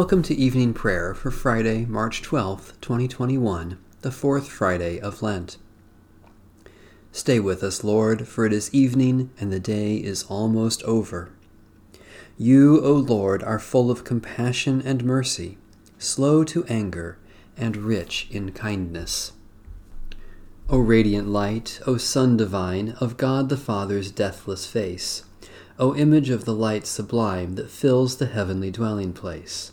Welcome to evening prayer for Friday, March 12th, 2021, the fourth Friday of Lent. Stay with us, Lord, for it is evening and the day is almost over. You, O Lord, are full of compassion and mercy, slow to anger, and rich in kindness. O radiant light, O Sun divine, of God the Father's deathless face, O image of the light sublime that fills the heavenly dwelling place.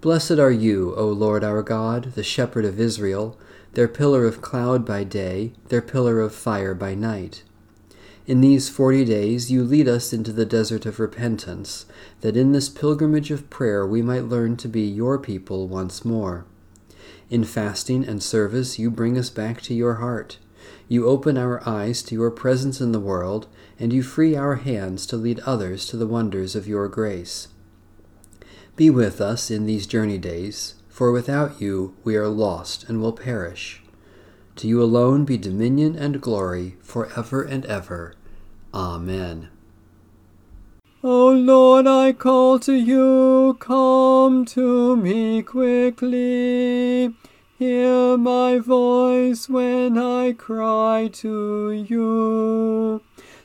Blessed are you, O Lord our God, the shepherd of Israel, their pillar of cloud by day, their pillar of fire by night. In these forty days you lead us into the desert of repentance, that in this pilgrimage of prayer we might learn to be your people once more. In fasting and service you bring us back to your heart. You open our eyes to your presence in the world, and you free our hands to lead others to the wonders of your grace. Be with us in these journey days, for without you we are lost and will perish. To you alone be dominion and glory for ever and ever. Amen. O Lord, I call to you, come to me quickly. Hear my voice when I cry to you.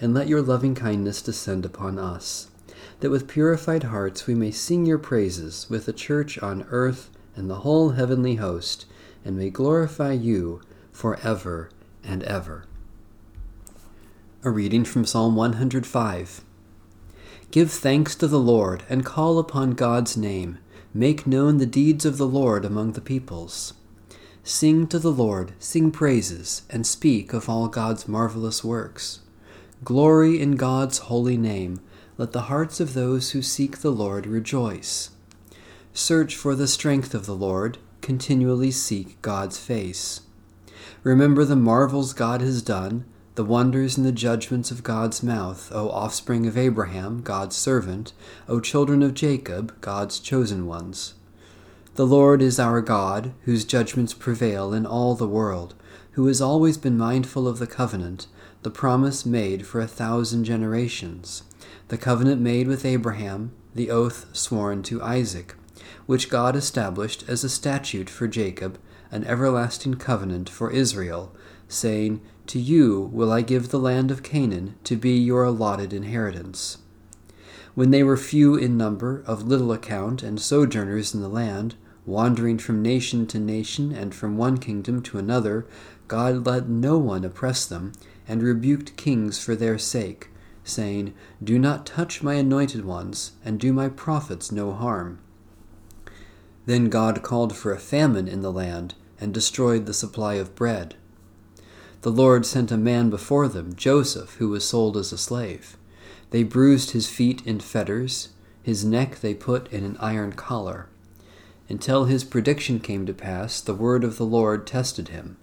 and let your loving kindness descend upon us, that with purified hearts we may sing your praises with the church on earth and the whole heavenly host, and may glorify you for ever and ever. A reading from Psalm 105. Give thanks to the Lord, and call upon God's name. Make known the deeds of the Lord among the peoples. Sing to the Lord, sing praises, and speak of all God's marvelous works. Glory in God's holy name. Let the hearts of those who seek the Lord rejoice. Search for the strength of the Lord, continually seek God's face. Remember the marvels God has done, the wonders and the judgments of God's mouth, O offspring of Abraham, God's servant, O children of Jacob, God's chosen ones. The Lord is our God, whose judgments prevail in all the world, who has always been mindful of the covenant the promise made for a thousand generations, the covenant made with Abraham, the oath sworn to Isaac, which God established as a statute for Jacob, an everlasting covenant for Israel, saying, To you will I give the land of Canaan to be your allotted inheritance. When they were few in number, of little account, and sojourners in the land, wandering from nation to nation and from one kingdom to another, God let no one oppress them, and rebuked kings for their sake, saying, Do not touch my anointed ones, and do my prophets no harm. Then God called for a famine in the land, and destroyed the supply of bread. The Lord sent a man before them, Joseph, who was sold as a slave. They bruised his feet in fetters, his neck they put in an iron collar. Until his prediction came to pass, the word of the Lord tested him.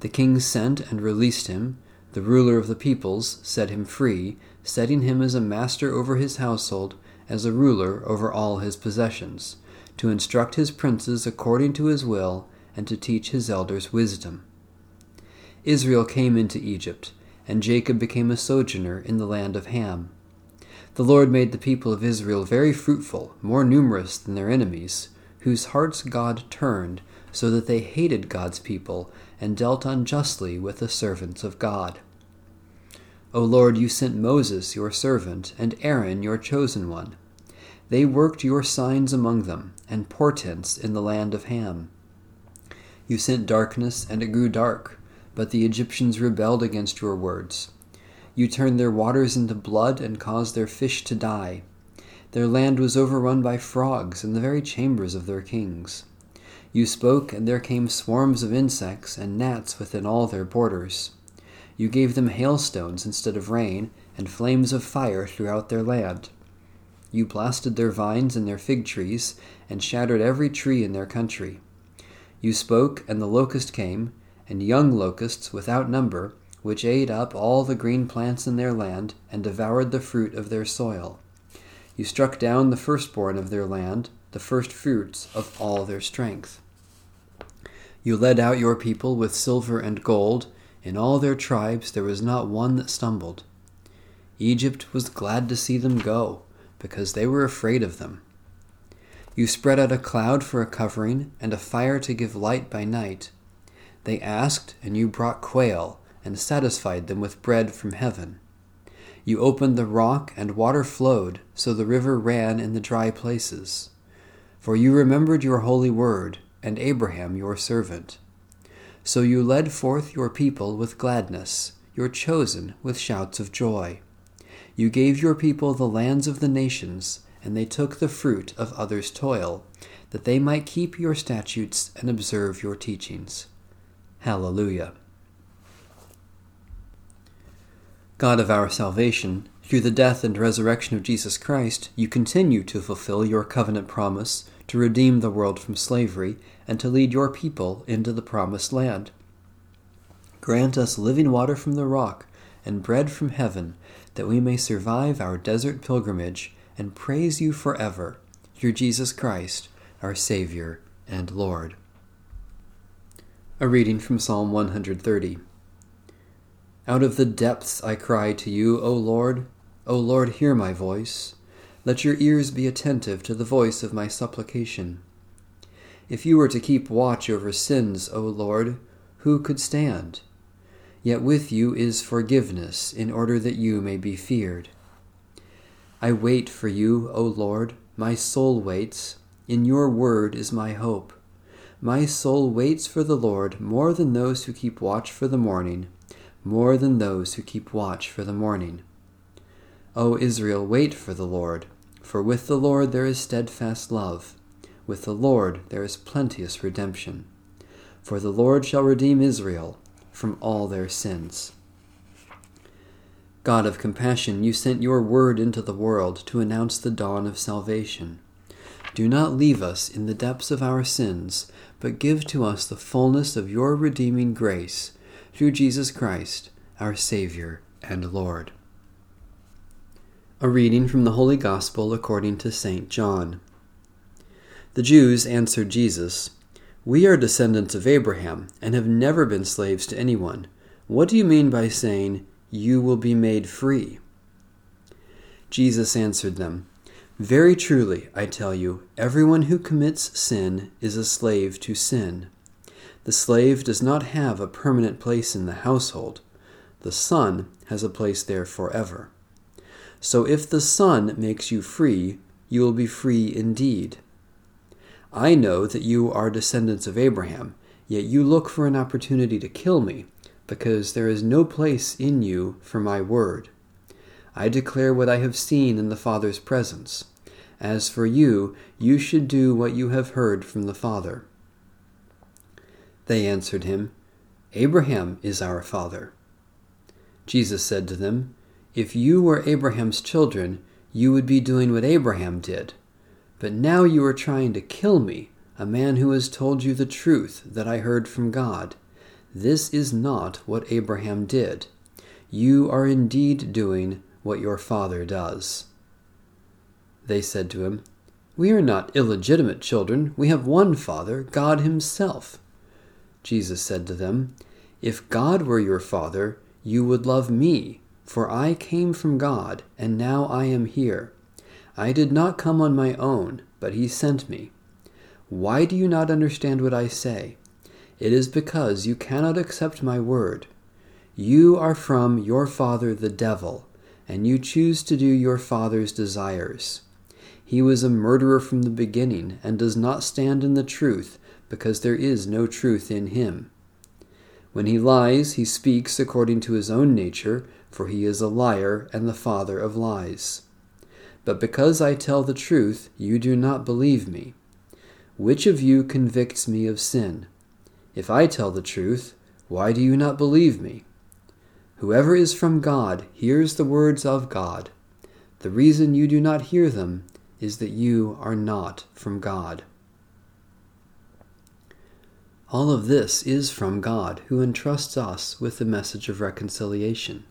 The king sent and released him. The ruler of the peoples set him free, setting him as a master over his household, as a ruler over all his possessions, to instruct his princes according to his will, and to teach his elders wisdom. Israel came into Egypt, and Jacob became a sojourner in the land of Ham. The Lord made the people of Israel very fruitful, more numerous than their enemies, whose hearts God turned, so that they hated God's people and dealt unjustly with the servants of God. O Lord, you sent Moses, your servant, and Aaron, your chosen one. They worked your signs among them, and portents in the land of Ham. You sent darkness, and it grew dark, but the Egyptians rebelled against your words. You turned their waters into blood, and caused their fish to die. Their land was overrun by frogs in the very chambers of their kings. You spoke, and there came swarms of insects, and gnats within all their borders. You gave them hailstones instead of rain, and flames of fire throughout their land. You blasted their vines and their fig trees, and shattered every tree in their country. You spoke, and the locust came, and young locusts without number, which ate up all the green plants in their land, and devoured the fruit of their soil. You struck down the firstborn of their land, the first fruits of all their strength. You led out your people with silver and gold, in all their tribes there was not one that stumbled. Egypt was glad to see them go, because they were afraid of them. You spread out a cloud for a covering, and a fire to give light by night. They asked, and you brought quail, and satisfied them with bread from heaven. You opened the rock, and water flowed, so the river ran in the dry places. For you remembered your holy word, and Abraham your servant. So you led forth your people with gladness, your chosen with shouts of joy. You gave your people the lands of the nations, and they took the fruit of others' toil, that they might keep your statutes and observe your teachings. Hallelujah. God of our salvation, through the death and resurrection of Jesus Christ, you continue to fulfill your covenant promise to redeem the world from slavery and to lead your people into the promised land. Grant us living water from the rock and bread from heaven, that we may survive our desert pilgrimage and praise you forever, through Jesus Christ, our Savior and Lord. A reading from Psalm 130. Out of the depths I cry to you, O Lord. O Lord, hear my voice. Let your ears be attentive to the voice of my supplication. If you were to keep watch over sins, O Lord, who could stand? Yet with you is forgiveness, in order that you may be feared. I wait for you, O Lord, my soul waits. In your word is my hope. My soul waits for the Lord more than those who keep watch for the morning, more than those who keep watch for the morning. O Israel, wait for the Lord. For with the Lord there is steadfast love, with the Lord there is plenteous redemption. For the Lord shall redeem Israel from all their sins. God of compassion, you sent your word into the world to announce the dawn of salvation. Do not leave us in the depths of our sins, but give to us the fullness of your redeeming grace through Jesus Christ, our Savior and Lord. A reading from the Holy Gospel according to St. John. The Jews answered Jesus, We are descendants of Abraham and have never been slaves to anyone. What do you mean by saying, You will be made free? Jesus answered them, Very truly, I tell you, everyone who commits sin is a slave to sin. The slave does not have a permanent place in the household, the Son has a place there forever. So if the Son makes you free, you will be free indeed. I know that you are descendants of Abraham, yet you look for an opportunity to kill me, because there is no place in you for my word. I declare what I have seen in the Father's presence. As for you, you should do what you have heard from the Father. They answered him, Abraham is our father. Jesus said to them, If you were Abraham's children, you would be doing what Abraham did. But now you are trying to kill me, a man who has told you the truth that I heard from God. This is not what Abraham did. You are indeed doing what your father does. They said to him, We are not illegitimate children. We have one Father, God Himself. Jesus said to them, If God were your Father, you would love me, for I came from God, and now I am here. I did not come on my own, but he sent me. Why do you not understand what I say? It is because you cannot accept my word. You are from your father the devil, and you choose to do your father's desires. He was a murderer from the beginning, and does not stand in the truth, because there is no truth in him. When he lies, he speaks according to his own nature, for he is a liar and the father of lies. But because I tell the truth, you do not believe me. Which of you convicts me of sin? If I tell the truth, why do you not believe me? Whoever is from God hears the words of God. The reason you do not hear them is that you are not from God. All of this is from God, who entrusts us with the message of reconciliation.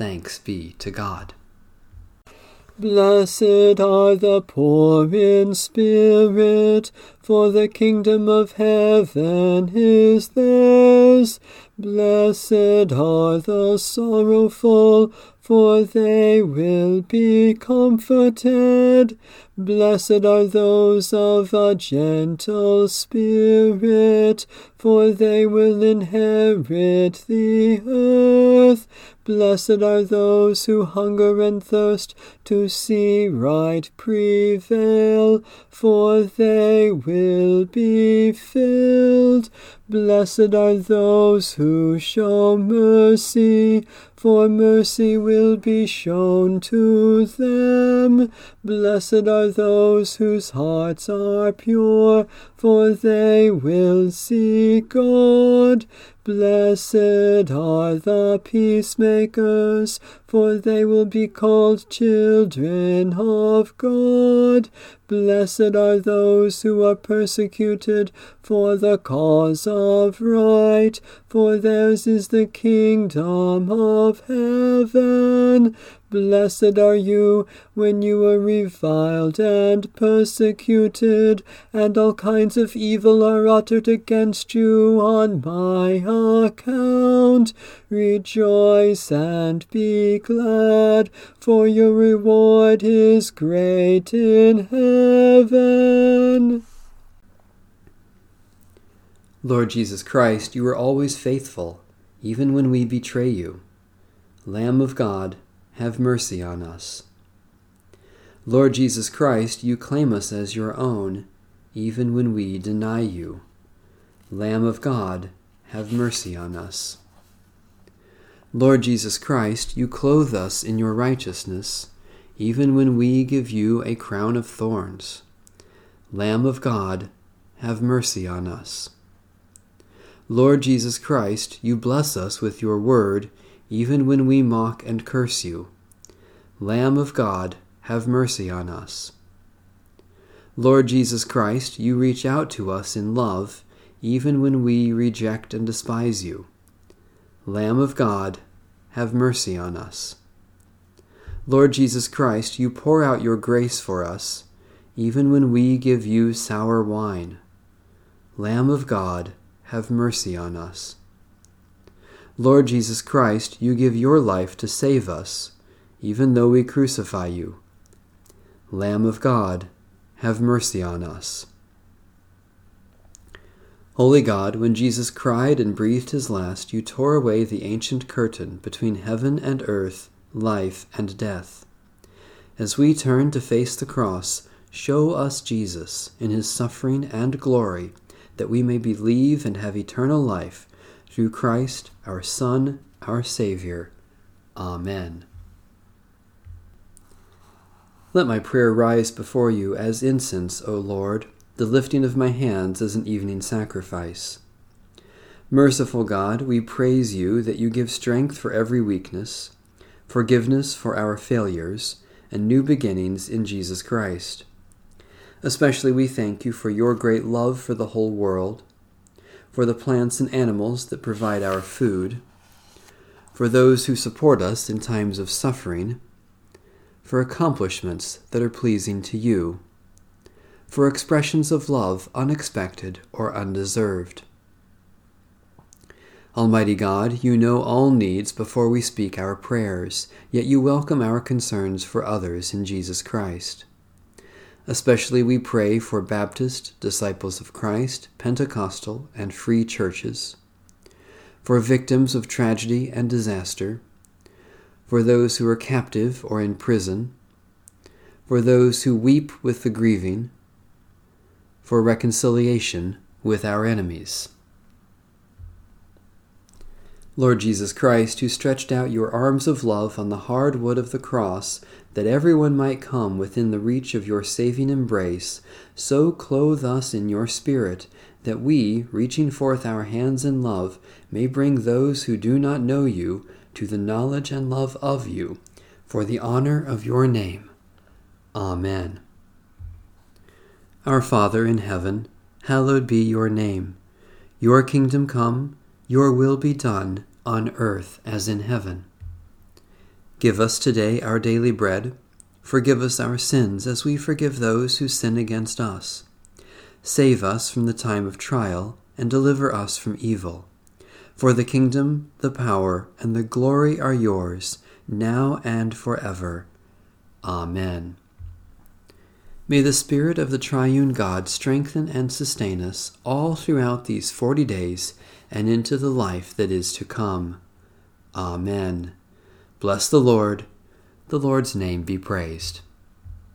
Thanks be to God. Blessed are the poor in spirit, for the kingdom of heaven is theirs. Blessed are the sorrowful, for they will be comforted. Blessed are those of a gentle spirit, for they will inherit the earth. Blessed are those who hunger and thirst to see right prevail, for they will be filled. Blessed are those who show mercy, for mercy will be shown to them. Blessed are those whose hearts are pure, for they will see God. Blessed are the peacemakers, for they will be called children of God. Blessed are those who are persecuted for the cause of right, for theirs is the kingdom of heaven. Blessed are you when you are reviled and persecuted, and all kinds of evil are uttered against you on my account. Rejoice and be glad, for your reward is great in heaven. Lord Jesus Christ, you are always faithful, even when we betray you. Lamb of God, have mercy on us. Lord Jesus Christ, you claim us as your own, even when we deny you. Lamb of God, have mercy on us. Lord Jesus Christ, you clothe us in your righteousness, even when we give you a crown of thorns. Lamb of God, have mercy on us. Lord Jesus Christ, you bless us with your word even when we mock and curse you. Lamb of God, have mercy on us. Lord Jesus Christ, you reach out to us in love, even when we reject and despise you. Lamb of God, have mercy on us. Lord Jesus Christ, you pour out your grace for us, even when we give you sour wine. Lamb of God, have mercy on us. Lord Jesus Christ, you give your life to save us, even though we crucify you. Lamb of God, have mercy on us. Holy God, when Jesus cried and breathed his last, you tore away the ancient curtain between heaven and earth, life and death. As we turn to face the cross, show us Jesus in his suffering and glory, that we may believe and have eternal life through Christ, our Son, our Savior. Amen. Let my prayer rise before you as incense, O Lord, the lifting of my hands as an evening sacrifice. Merciful God, we praise you that you give strength for every weakness, forgiveness for our failures, and new beginnings in Jesus Christ. Especially we thank you for your great love for the whole world, for the plants and animals that provide our food, for those who support us in times of suffering, for accomplishments that are pleasing to you, for expressions of love unexpected or undeserved. Almighty God, you know all needs before we speak our prayers, yet you welcome our concerns for others in Jesus Christ. Especially we pray for Baptist, Disciples of Christ, Pentecostal, and free churches, for victims of tragedy and disaster, for those who are captive or in prison, for those who weep with the grieving, for reconciliation with our enemies. Lord Jesus Christ, who stretched out your arms of love on the hard wood of the cross, that everyone might come within the reach of your saving embrace, so clothe us in your Spirit, that we, reaching forth our hands in love, may bring those who do not know you to the knowledge and love of you, for the honor of your name. Amen. Our Father in heaven, hallowed be your name. Your kingdom come, your will be done, on earth as in heaven. Give us today our daily bread. Forgive us our sins as we forgive those who sin against us. Save us from the time of trial, and deliver us from evil. For the kingdom, the power, and the glory are yours, now and forever. Amen. May the Spirit of the Triune God strengthen and sustain us all throughout these forty days and into the life that is to come. Amen. Bless the Lord. The Lord's name be praised.